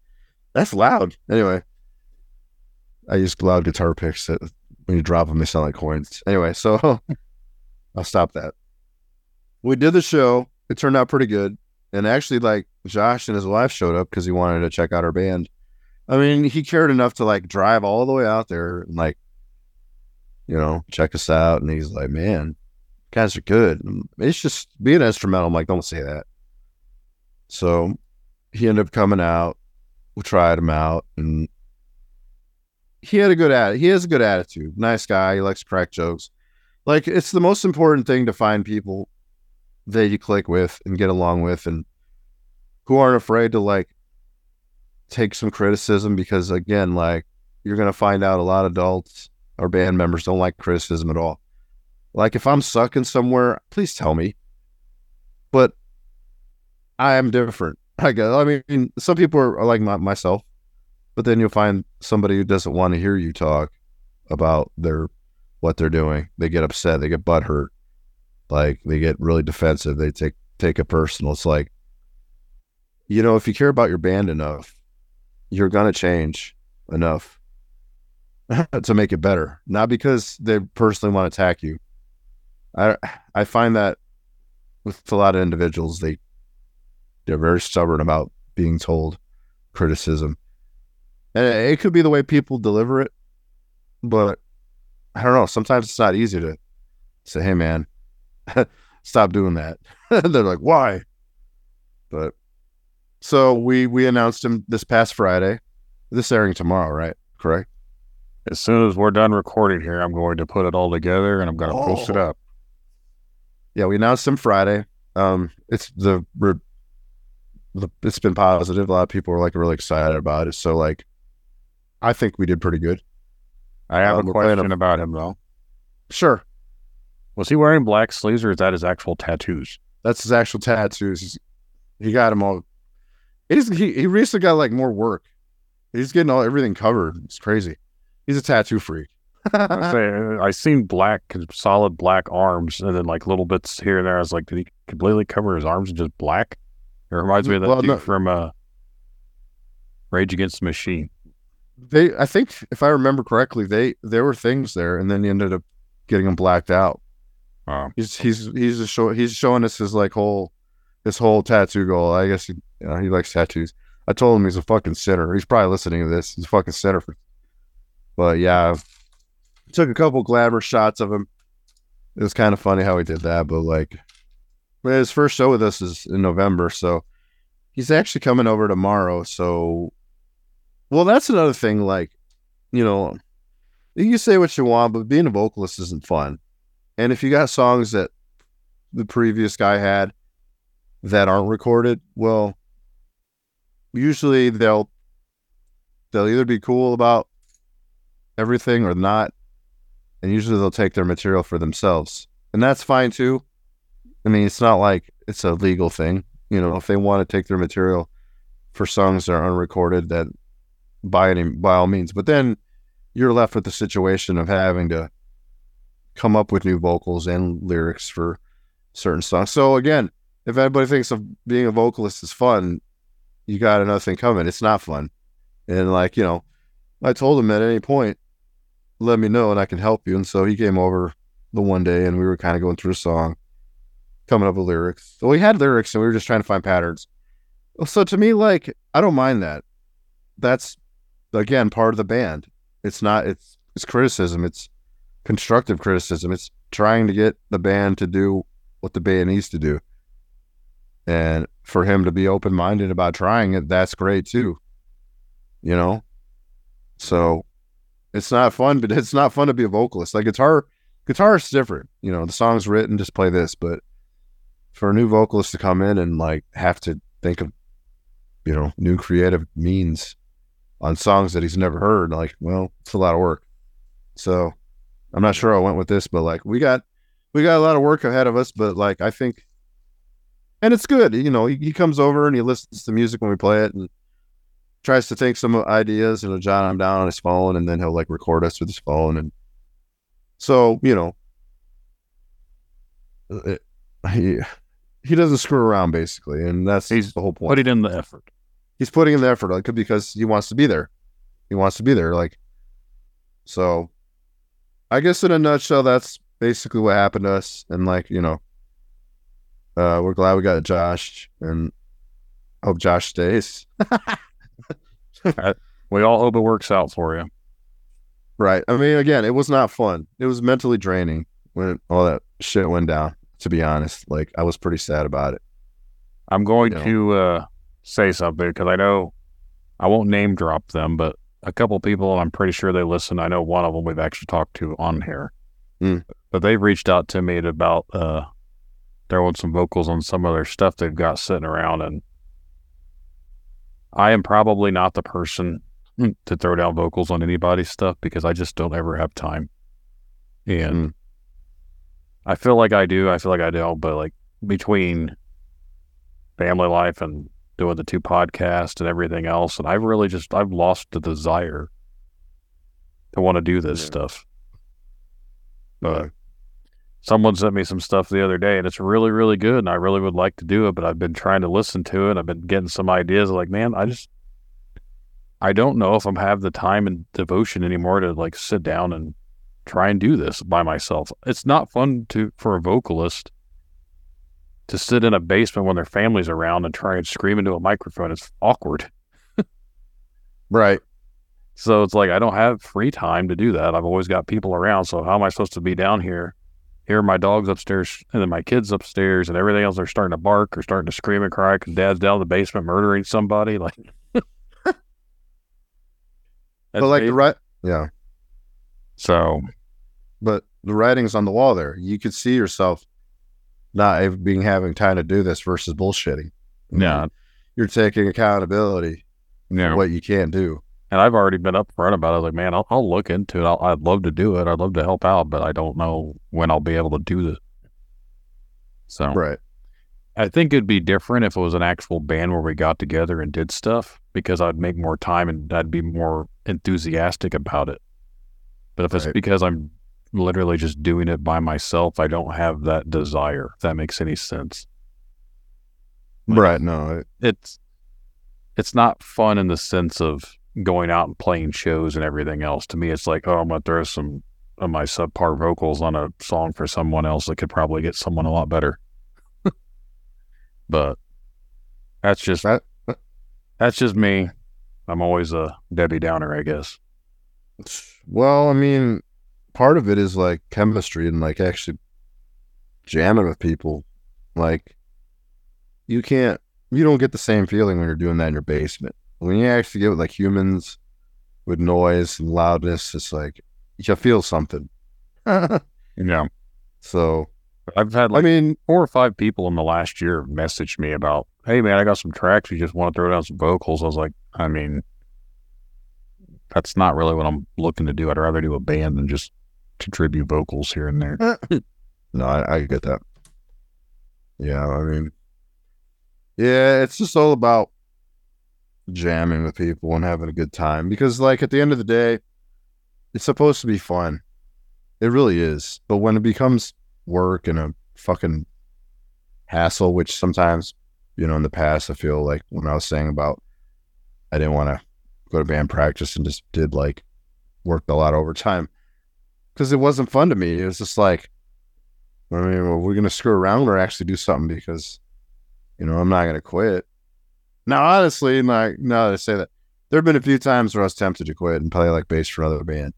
That's loud. Anyway, I use loud guitar picks that when you drop them, they sound like coins. Anyway, so I'll stop that. We did the show. It turned out pretty good. And actually, like Josh and his wife showed up because he wanted to check out our band. I mean, he cared enough to like drive all the way out there and like, you know, check us out. And he's like, man, guys are good. It's just being instrumental. I'm like, don't say that. So he ended up coming out. We tried him out and he had a good at he has a good attitude. Nice guy. He likes to crack jokes. Like it's the most important thing to find people that you click with and get along with and who aren't afraid to like take some criticism because again, like you're gonna find out a lot of adults or band members don't like criticism at all. Like if I'm sucking somewhere, please tell me. But I am different. I guess. I mean, some people are, like my, myself, but then you'll find somebody who doesn't want to hear you talk about their what they're doing. They get upset. They get butthurt. Like they get really defensive. They take take it personal. It's like, you know, if you care about your band enough, you're gonna change enough to make it better. Not because they personally want to attack you. I I find that with a lot of individuals, they they're very stubborn about being told criticism. And it it could be the way people deliver it, but I don't know. Sometimes it's not easy to say, "Hey, man, stop doing that." They're like, "Why?" But so we we announced him this past Friday. This airing tomorrow, right? Correct. As soon as we're done recording here, I'm going to put it all together and I'm going to post it Oh. up. Yeah, we announced him Friday. Um, it's the, the it's been positive. A lot of people are like really excited about it. So like, I think we did pretty good. I have Um, a question a- about him though. Sure, Was he wearing black sleeves or is that his actual tattoos? that's his actual tattoos. He's, he got them all. He, he recently got like more work. He's getting all everything covered. It's crazy. He's a tattoo freak. I say uh, I seen black, solid black arms, and then like little bits here and there. I was like, did he completely cover his arms in just black? It reminds me of that Well, dude no. from uh, Rage Against the Machine. they I think if I remember correctly, they there were things there, and then he ended up getting them blacked out. Oh. He's he's he's show, he's showing us his like whole his whole tattoo goal. I guess he you know, he likes tattoos. I told him he's a fucking sinner. He's probably listening to this. He's a fucking sinner for. But yeah, I took a couple glamour shots of him. It was kind of funny how he did that, but like, his first show with us is in November, so he's actually coming over tomorrow. So, well, that's another thing. Like, you know, you can say what you want, but being a vocalist isn't fun. And if you got songs that the previous guy had that aren't recorded, well, usually they'll they'll either be cool about everything or not. And usually they'll take their material for themselves. And that's fine too. I mean, it's not like it's a legal thing. You know, if they want to take their material for songs that are unrecorded, that by any by all means. But then you're left with the situation of having to come up with new vocals and lyrics for certain songs. So again, if anybody thinks of being a vocalist is fun, you got another thing coming. It's not fun. And like, you know, I told him at any point, let me know and I can help you. And so he came over the one day and we were kind of going through the song, coming up with lyrics. So we had lyrics and we were just trying to find patterns. So to me, like, I don't mind that. That's again part of the band. It's not it's it's criticism. It's constructive criticism. It's trying to get the band to do what the band needs to do. And for him to be open minded about trying it, that's great too. You know? So it's not fun, but it's not fun to be a vocalist. Like guitar guitar is different. You know, the song's written, just play this, but for a new vocalist to come in and like have to think of, you know, new creative means on songs that he's never heard, like, well, it's a lot of work. So I'm not sure I went with this, but like we got we got a lot of work ahead of us, but like I think and it's good, you know, he, he comes over and he listens to music when we play it and tries to think some ideas and he'll jot them down on his phone and then he'll like record us with his phone and so, you know, uh, it, he he doesn't screw around basically, and that's He's the whole point Put it in the effort. he's putting in the effort like because he wants to be there. He wants to be there. Like so I guess in a nutshell that's basically what happened to us. And like, you know, uh we're glad we got Josh and hope Josh stays. We all hope it works out for you. Right. I mean again, it was not fun. It was mentally draining when all that shit went down, to be honest. Like I was pretty sad about it. I'm going No. to uh, say something because I know I won't name drop them, but a couple people, I'm pretty sure they listen. I know one of them we've actually talked to on here, Hmm. but they've reached out to me about uh, throwing some vocals on some of their stuff they've got sitting around, and I am probably not the person to throw down vocals on anybody's stuff because I just don't ever have time, and Hmm. I feel like I do. I feel like I don't, but like between family life and doing the two podcasts and everything else. And I've really just I've lost the desire to want to do this Yeah. stuff. But. Someone sent me some stuff the other day and it's really, really good and I really would like to do it, but I've been trying to listen to it. I've been getting some ideas like, man, I just I don't know if I'm have the time and devotion anymore to like sit down and try and do this by myself. It's not fun to for a vocalist to sit in a basement when their family's around and try and scream into a microphone. It's awkward. Right. So it's like I don't have free time to do that. I've always got people around. So how am I supposed to be down here? Here my dogs upstairs and then my kids upstairs and everything else. They're starting to bark or starting to scream and cry because dad's down in the basement murdering somebody. Like, But like the right yeah. so but the writing's on the wall there. You could see yourself not being having time to do this versus bullshitting. yeah, You're taking accountability yeah. for what you can't do. And I've already been upfront about it. I was like, man, I'll, I'll look into it. I'll, I'd love to do it. I'd love to help out, but I don't know when I'll be able to do this. So, Right. I think it'd be different if it was an actual band where we got together and did stuff because I'd make more time and I'd be more enthusiastic about it. But if it's because I'm literally just doing it by myself, I don't have that desire. If that makes any sense. Like, right. No, it, It's it's not fun in the sense of going out and playing shows and everything else. To me, it's like, oh, I'm gonna throw some of my subpar vocals on a song for someone else that could probably get someone a lot better. but that's just that, that's just me. I'm always a Debbie Downer, I guess. well, I mean, part of it is like chemistry and like actually jamming with people. Like, you can't, you don't get the same feeling when you're doing that in your basement. When you actually get with like humans with noise and loudness, it's like you feel something. Yeah, so, I've had like I mean, four or five people in the last year message me about, hey man, I got some tracks. You just want to throw down some vocals? I was like, I mean, that's not really what I'm looking to do. I'd rather do a band than just contribute vocals here and there. No, I, I get that. Yeah, I mean, yeah, it's just all about jamming with people and having a good time because, like, at the end of the day, it's supposed to be fun. It really is. But when it becomes work and a fucking hassle, which sometimes, you know, in the past, I feel like when I was saying about I didn't want to go to band practice and just did like worked a lot of overtime because it wasn't fun to me. It was just like, I mean, well, we're gonna screw around or actually do something because, you know, I'm not gonna quit. Now, honestly, like now that I say that, there have been a few times where I was tempted to quit and play like bass for another band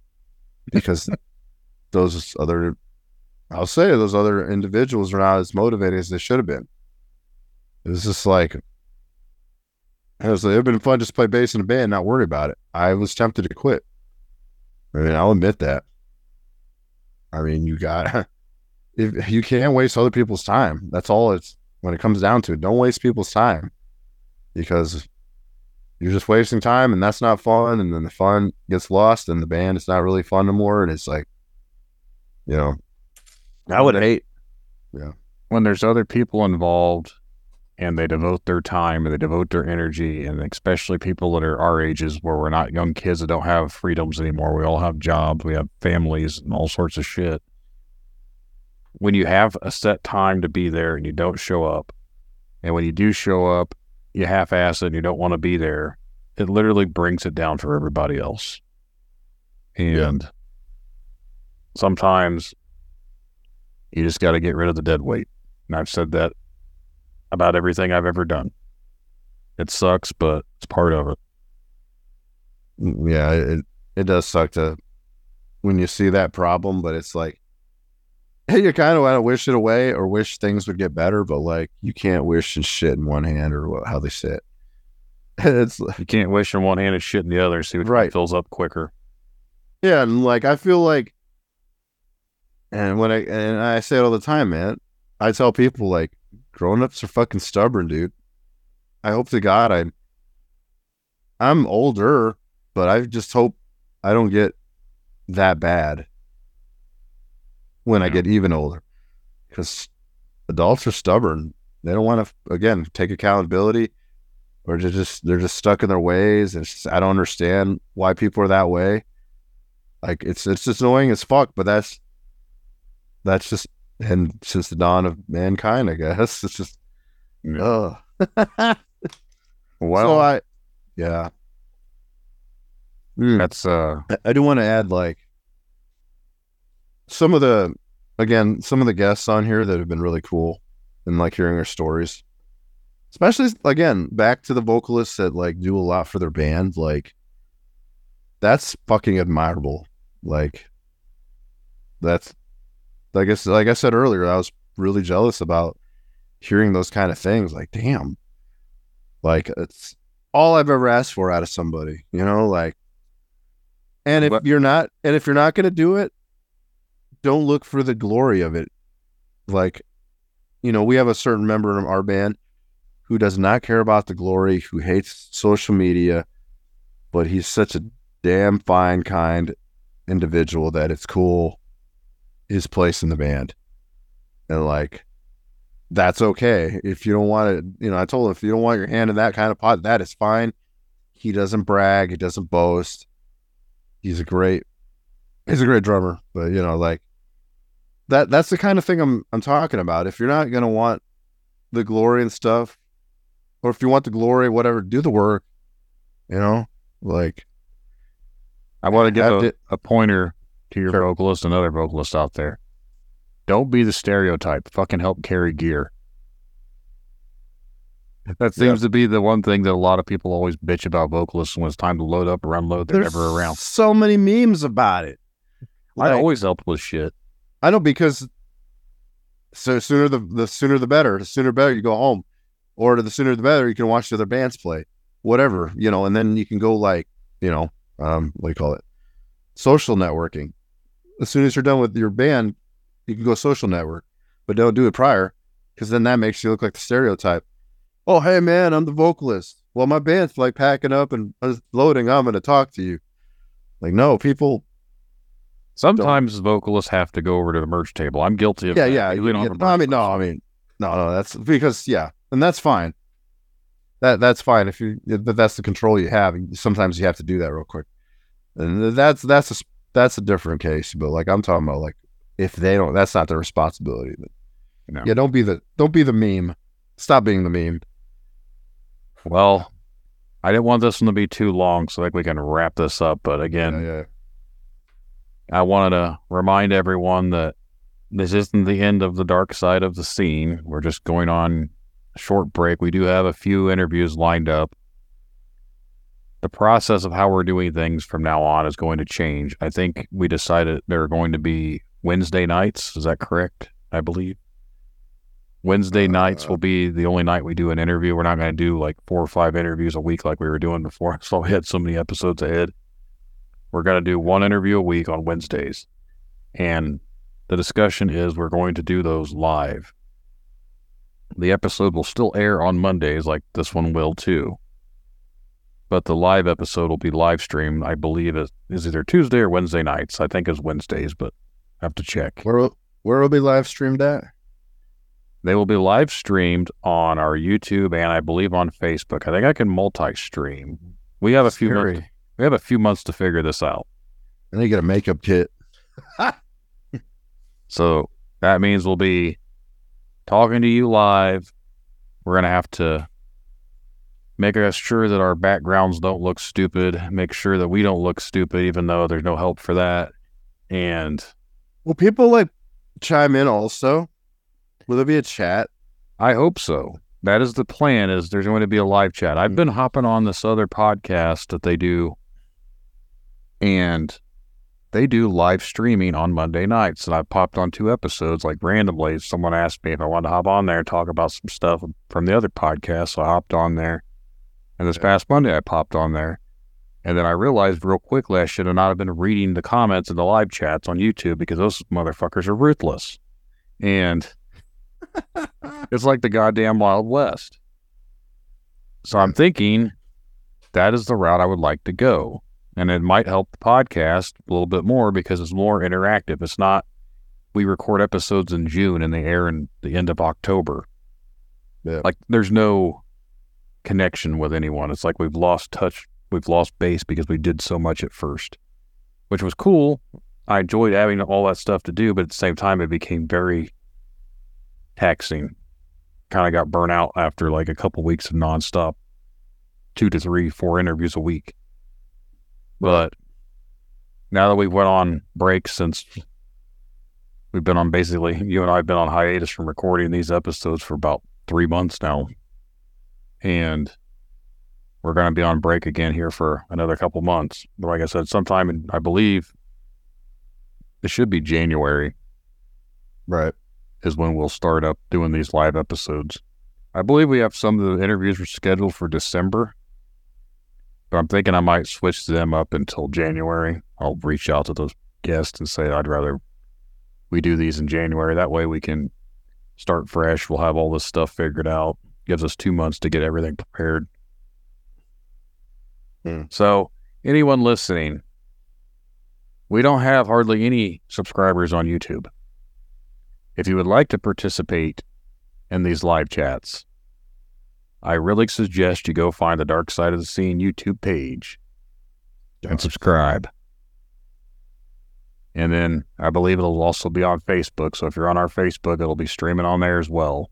because those other, I'll say those other individuals are not as motivated as they should have been. It was just like, it was like, it'd been fun just to play bass in a band, not worry about it. I was tempted to quit. I mean, I'll admit that. I mean, you got if you can't waste other people's time. That's all it's when it comes down to it. Don't waste people's time because you're just wasting time and that's not fun. And then the fun gets lost and the band is not really fun anymore. And it's like, you know, I would hate. Yeah. when there's other people involved and they devote their time and they devote their energy and especially people that are our ages where we're not young kids that don't have freedoms anymore we all have jobs we have families and all sorts of shit when you have a set time to be there and you don't show up and when you do show up you half-ass it and you don't want to be there it literally brings it down for everybody else and sometimes you just got to get rid of the dead weight and I've said that about everything I've ever done. It sucks, but it's part of it. Mm, yeah, it it does suck to when you see that problem, but it's like you kind of want to wish it away or wish things would get better, but like you can't wish and shit in one hand or what, how they say it. It's You can't wish in one hand and shit in the other see which Right. fills up quicker. Yeah, and like I feel like, and when I and I say it all the time, man. I tell people like, grown ups are fucking stubborn, dude. I hope to God I. I'm older, but I just hope I don't get that bad when I get even older, because adults are stubborn. They don't want to again take accountability, or they're just they're just stuck in their ways. And it's just, I don't understand why people are that way. Like it's it's just annoying as fuck, but that's that's just and since the dawn of mankind, I guess it's just ugh. Well, so I yeah. Mm. that's uh, I- I do want to add like some of the again some of the guests on here that have been really cool and like hearing their stories. Especially again back to the vocalists that like do a lot for their band like that's fucking admirable. Like that's like I, like I said earlier i was really jealous about hearing those kind of things. Like damn. Like it's all i've ever asked for out of somebody you know like and if But- you're not and if you're not going to do it don't look for the glory of it like you know we have a certain member of our band who does not care about the glory who hates social media but he's such a damn fine kind individual that it's cool his place in the band and like that's okay. If you don't want it, you know, I told him if you don't want your hand in that kind of pot, that is fine. He doesn't brag, he doesn't boast. He's a great he's a great drummer, but you know, like that that's the kind of thing I'm I'm talking about. If you're not gonna want the glory and stuff, or if you want the glory, whatever, do the work. You know, like I want to give a, a pointer to your Sure. vocalist and other vocalists out there. Don't be the stereotype. Fucking help carry gear. That seems to be the one thing that a lot of people always bitch about vocalists when it's time to load up or unload. They're there's never around. so many memes about it. Like, I always help with shit. I know because so sooner the the sooner the better. The sooner better you go home, or the sooner the better you can watch the other bands play, whatever you know, and then you can go like you know, um, what do you call it, social networking. As soon as you're done with your band, you can go social network, but don't do it prior, because then that makes you look like the stereotype. Oh, hey man, I'm the vocalist. Well, my band's like packing up and loading. I'm going to talk to you. Like, no, people Sometimes vocalists have to go over to the merch table. I'm guilty of yeah, that. yeah. Don't yeah. have a No, I mean, no, I mean, no, no. That's because yeah, and that's fine. That that's fine if you. But that's the control you have. Sometimes you have to do that real quick, and that's that's a that's a different case. But like I'm talking about, like if they don't, that's not their responsibility. But No. yeah, don't be the don't be the meme. Stop being the meme. Well, I didn't want this one to be too long, so I think we can wrap this up. But again, yeah, yeah. I wanted to remind everyone that this isn't the end of the dark side of the scene. We're just going on a short break. We do have a few interviews lined up. The process of how we're doing things from now on is going to change. I think we decided there are going to be Wednesday nights. Is that correct? I believe. Wednesday uh, nights will be the only night we do an interview. We're not going to do like four or five interviews a week like we were doing before. So we had so many episodes ahead. We're going to do one interview a week on Wednesdays. And the discussion is we're going to do those live. The episode will still air on Mondays, like this one will too. But the live episode will be live streamed, I believe, is, is either Tuesday or Wednesday nights. I think it's Wednesdays, but I have to check. Where will- where will be live streamed at? They will be live streamed on our YouTube and I believe on Facebook. I think I can multi stream. We have a few Scary. We have a few months to figure this out. And they get a makeup kit. So that means we'll be talking to you live. We're going to have to make us sure that our backgrounds don't look stupid, make sure that we don't look stupid, even though there's no help for that. And Will people like chime in also? Will there be a chat? I hope so. That is the plan is there's going to be a live chat. I've mm. been hopping on this other podcast that they do and they do live streaming on Monday nights and I popped on two episodes like randomly. Someone asked me if I wanted to hop on there and talk about some stuff from the other podcast, so I hopped on there. And this past Monday I popped on there. And then I realized real quickly I should have not have been reading the comments in the live chats on YouTube because those motherfuckers are ruthless. And it's like the goddamn Wild West. So I'm thinking that is the route I would like to go. And it might help the podcast a little bit more because it's more interactive. It's not we record episodes in June and they air in the end of October. Yeah. Like there's no connection with anyone. It's like we've lost touch, we've lost base because we did so much at first, which was cool. I enjoyed having all that stuff to do, but at the same time, it became very taxing. Kind of got burnt out after like a couple weeks of nonstop, two to three, four interviews a week. But now that we've went on break since we've been on basically, you and I have been on hiatus from recording these episodes for about three months now. And we're going to be on break again here for another couple months. Like I said, sometime in, I believe it should be January Right. is when we'll start up doing these live episodes. I believe we have some of the interviews were scheduled for December, I'm thinking I might switch them up until January. I'll reach out to those guests and say I'd rather we do these in January. That way we can start fresh. We'll have all this stuff figured out. Gives us two months to get everything prepared. Hmm. So, anyone listening, we don't have hardly any subscribers on YouTube. If you would like to participate in these live chats, I really suggest you go find the Dark Side of the Scene YouTube page and subscribe. And then I believe it'll also be on Facebook. So if you're on our Facebook, it'll be streaming on there as well.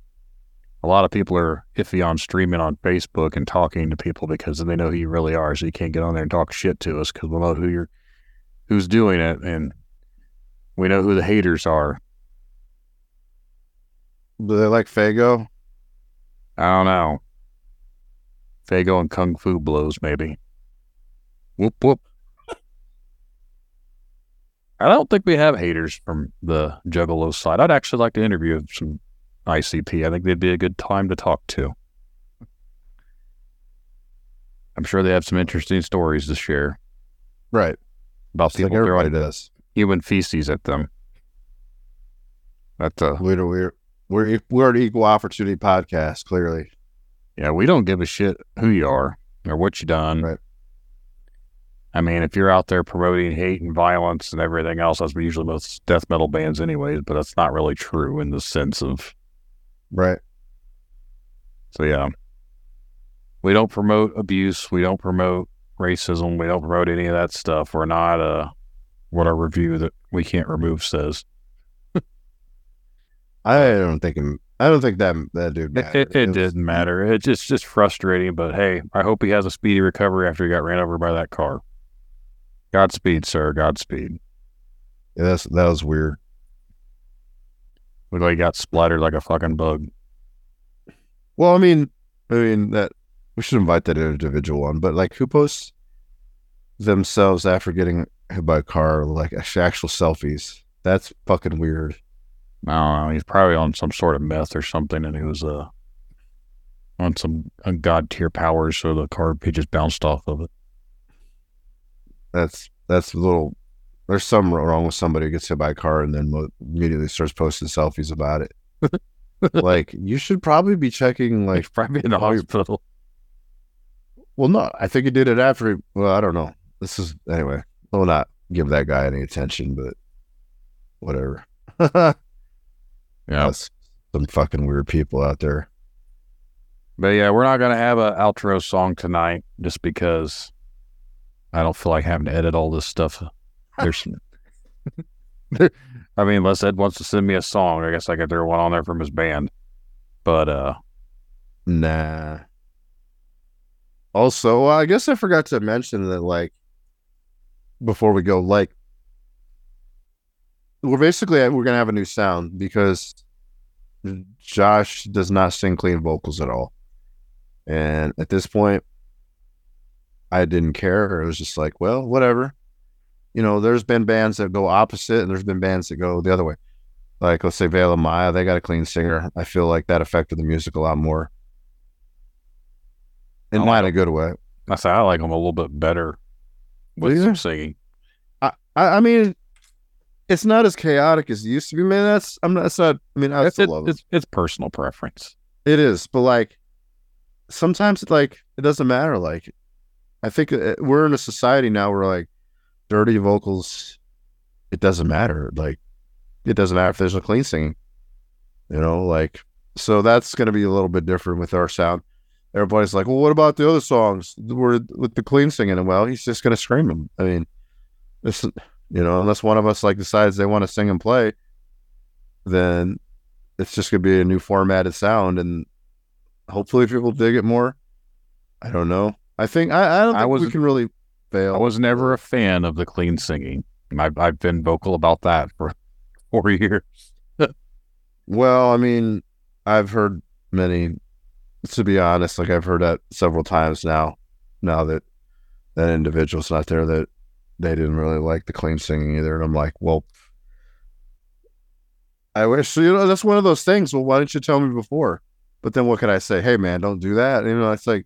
A lot of people are iffy on streaming on Facebook and talking to people because they know who you really are. So you can't get on there and talk shit to us because we'll know who you're, who's doing it, and we know who the haters are. Do they like Faygo? I don't know. Faygo and Kung Fu blows, maybe. Whoop whoop. I don't think we have haters from the Juggalo side. I'd actually like to interview some ICP. I think they'd be a good time to talk to. I'm sure they have some interesting stories to share Right. about Just like people everybody throwing does. human feces at them. That's a We're we're we're we're an equal opportunity podcast. Clearly, Yeah, we don't give a shit who you are or what you've done. Right. I mean, if you're out there promoting hate and violence and everything else, that's usually most death metal bands, anyways. But that's not really true in the sense of right? so. Yeah, we don't promote abuse. We don't promote racism. We don't promote any of that stuff. We're not uh what our review that we can't remove says. I don't think. I don't think that that dude. It, mattered. it, it didn't matter. It's just just frustrating. But hey, I hope he has a speedy recovery after he got ran over by that car. Godspeed, sir. Godspeed. Yeah, that's that was weird. Looked like he got splattered like a fucking bug. Well, I mean, I mean that we should invite that individual on, but like, who posts themselves after getting hit by a car, like actual selfies? That's fucking weird. I don't know. He's probably on some sort of meth or something, and he was uh on some uh, god tier powers, so the car he just bounced off of it. That's that's a little. There's something wrong with somebody who gets hit by a car and then mo- immediately starts posting selfies about it. like, you should probably be checking. Like, He's probably in the hospital. well, no, I think he did it after. He, well, I don't know. This is anyway. I'll not give that guy any attention, but whatever. Yeah, That's some fucking weird people out there. but yeah, we're not gonna have an outro song tonight just because I don't feel like having to edit all this stuff. There's, I mean, unless Ed wants to send me a song, I guess I could throw one on there from his band. But uh, Nah. Also, I guess I forgot to mention that, like, before we go, like, we're basically we're gonna have a new sound because Josh does not sing clean vocals at all, and at this point, I didn't care. It was just like, well, whatever. You know, there's been bands that go opposite, and there's been bands that go the other way. Like, let's say Veil of Maya, they got a clean singer. I feel like that affected the music a lot more. And I not like in a good way. I say I like them a little bit better with some singing. I, I mean, it's not as chaotic as it used to be, man. That's I'm not. Not. I mean, I It's, still it- love it. it's, it's personal preference. It is, but like sometimes it like it doesn't matter. Like I think uh, we're in a society now where like dirty vocals, it doesn't matter. Like it doesn't matter if there's a clean singing. You know, like so that's going to be a little bit different with our sound. Everybody's like, well, what about the other songs where with the clean singing? And well, he's just going to scream them. I mean, this, you know, unless one of us like decides they want to sing and play, then it's just going to be a new formatted sound, and hopefully people dig it more. I don't know. I think I, I don't think we wasn't- can really fail. I was never a fan of the clean singing. I've, I've been vocal about that for four years. Well, I mean, I've heard many. To be honest, like I've heard that several times now. Now that that individual's not there, that they didn't really like the clean singing either, and I'm like, well, I wish you know that's one of those things. Well, why didn't you tell me before? But then what could I say? Hey, man, don't do that. You know, it's like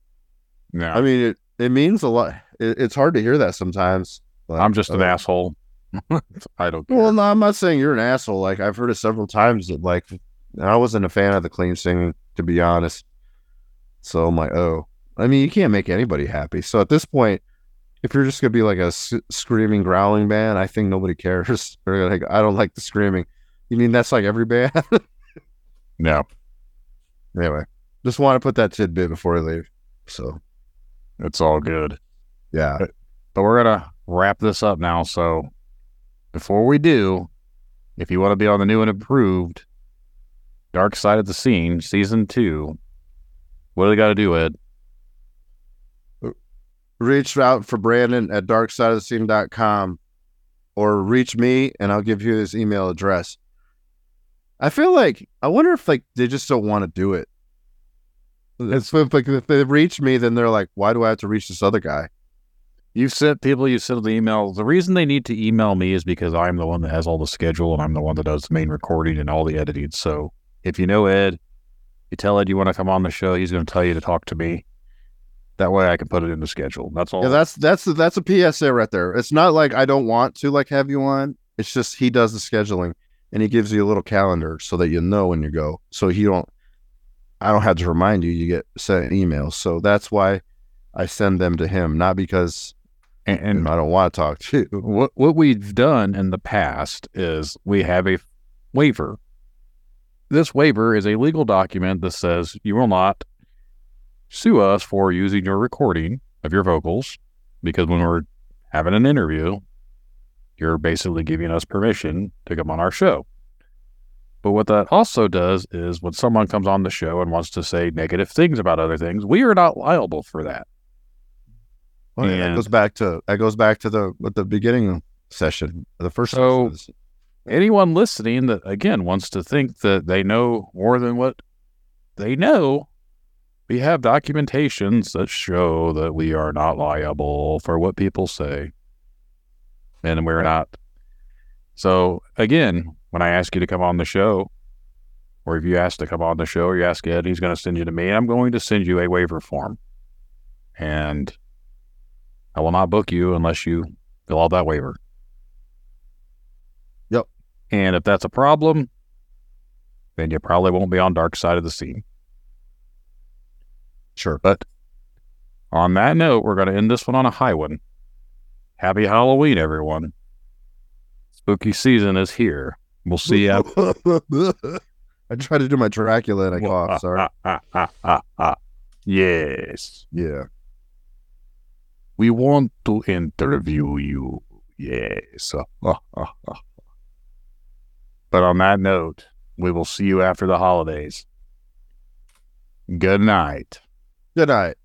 Yeah. I mean, it it means a lot. It, it's hard to hear that sometimes. Like, I'm just an uh, asshole. I don't care. Well, no, I'm not saying you're an asshole. Like I've heard it several times. That like I wasn't a fan of the clean singing, to be honest. So I'm like, oh, I mean, you can't make anybody happy. So at this point, if you're just gonna be like a s- screaming, growling band, I think nobody cares. Or like, I don't like the screaming. You mean that's like every band? no. Anyway, just want to put that tidbit before I leave. So It's all good. yeah, But we're gonna wrap this up now. So before we do, if you want to be on the new and improved Dark Side of the Scene season two, what do they got to do, Ed? Reach out for Brandon at darksideofthescene.com or reach me and I'll give you his email address. I feel like I wonder if like they just don't want to do it. It's if, like if they reach me, then they're like, why do I have to reach this other guy? You've sent people, you sent the email. The reason they need to email me is because I'm the one that has all the schedule and I'm the one that does the main recording and all the editing. So if you know Ed, you tell Ed you want to come on the show, he's going to tell you to talk to me. That way I can put it in the schedule. That's all. Yeah, that's that's that's a PSA right there. It's not like I don't want to like have you on. It's just he does the scheduling and he gives you a little calendar so that you know when you go. So he don't I don't have to remind you, you get sent emails. So that's why I send them to him, not because and, and I don't want to talk to you. what what we've done in the past is we have a waiver. This waiver is a legal document that says you will not sue us for using your recording of your vocals because when we're having an interview, you're basically giving us permission to come on our show. But what that also does is when someone comes on the show and wants to say negative things about other things, we are not liable for that. Well, yeah, that goes back to that goes back to the with the beginning session, the first So- session. anyone listening that again wants to think that they know more than what they know, we have documentations that show that we are not liable for what people say. And we're not. So again, when I ask you to come on the show, or if you ask to come on the show, or you ask Ed, he's going to send you to me. I'm going to send you a waiver form. And I will not book you unless you fill out that waiver. Yep. And if that's a problem, then you probably won't be on Dark Side of the Scene. Sure. But on that note, we're going to end this one on a high one. Happy Halloween, everyone. Spooky season is here. We'll see you. I tried to do my Dracula and I coughed. Sorry. Yes. Yeah. We want to interview you. Yes. But on that note, we will see you after the holidays. Good night. Good night.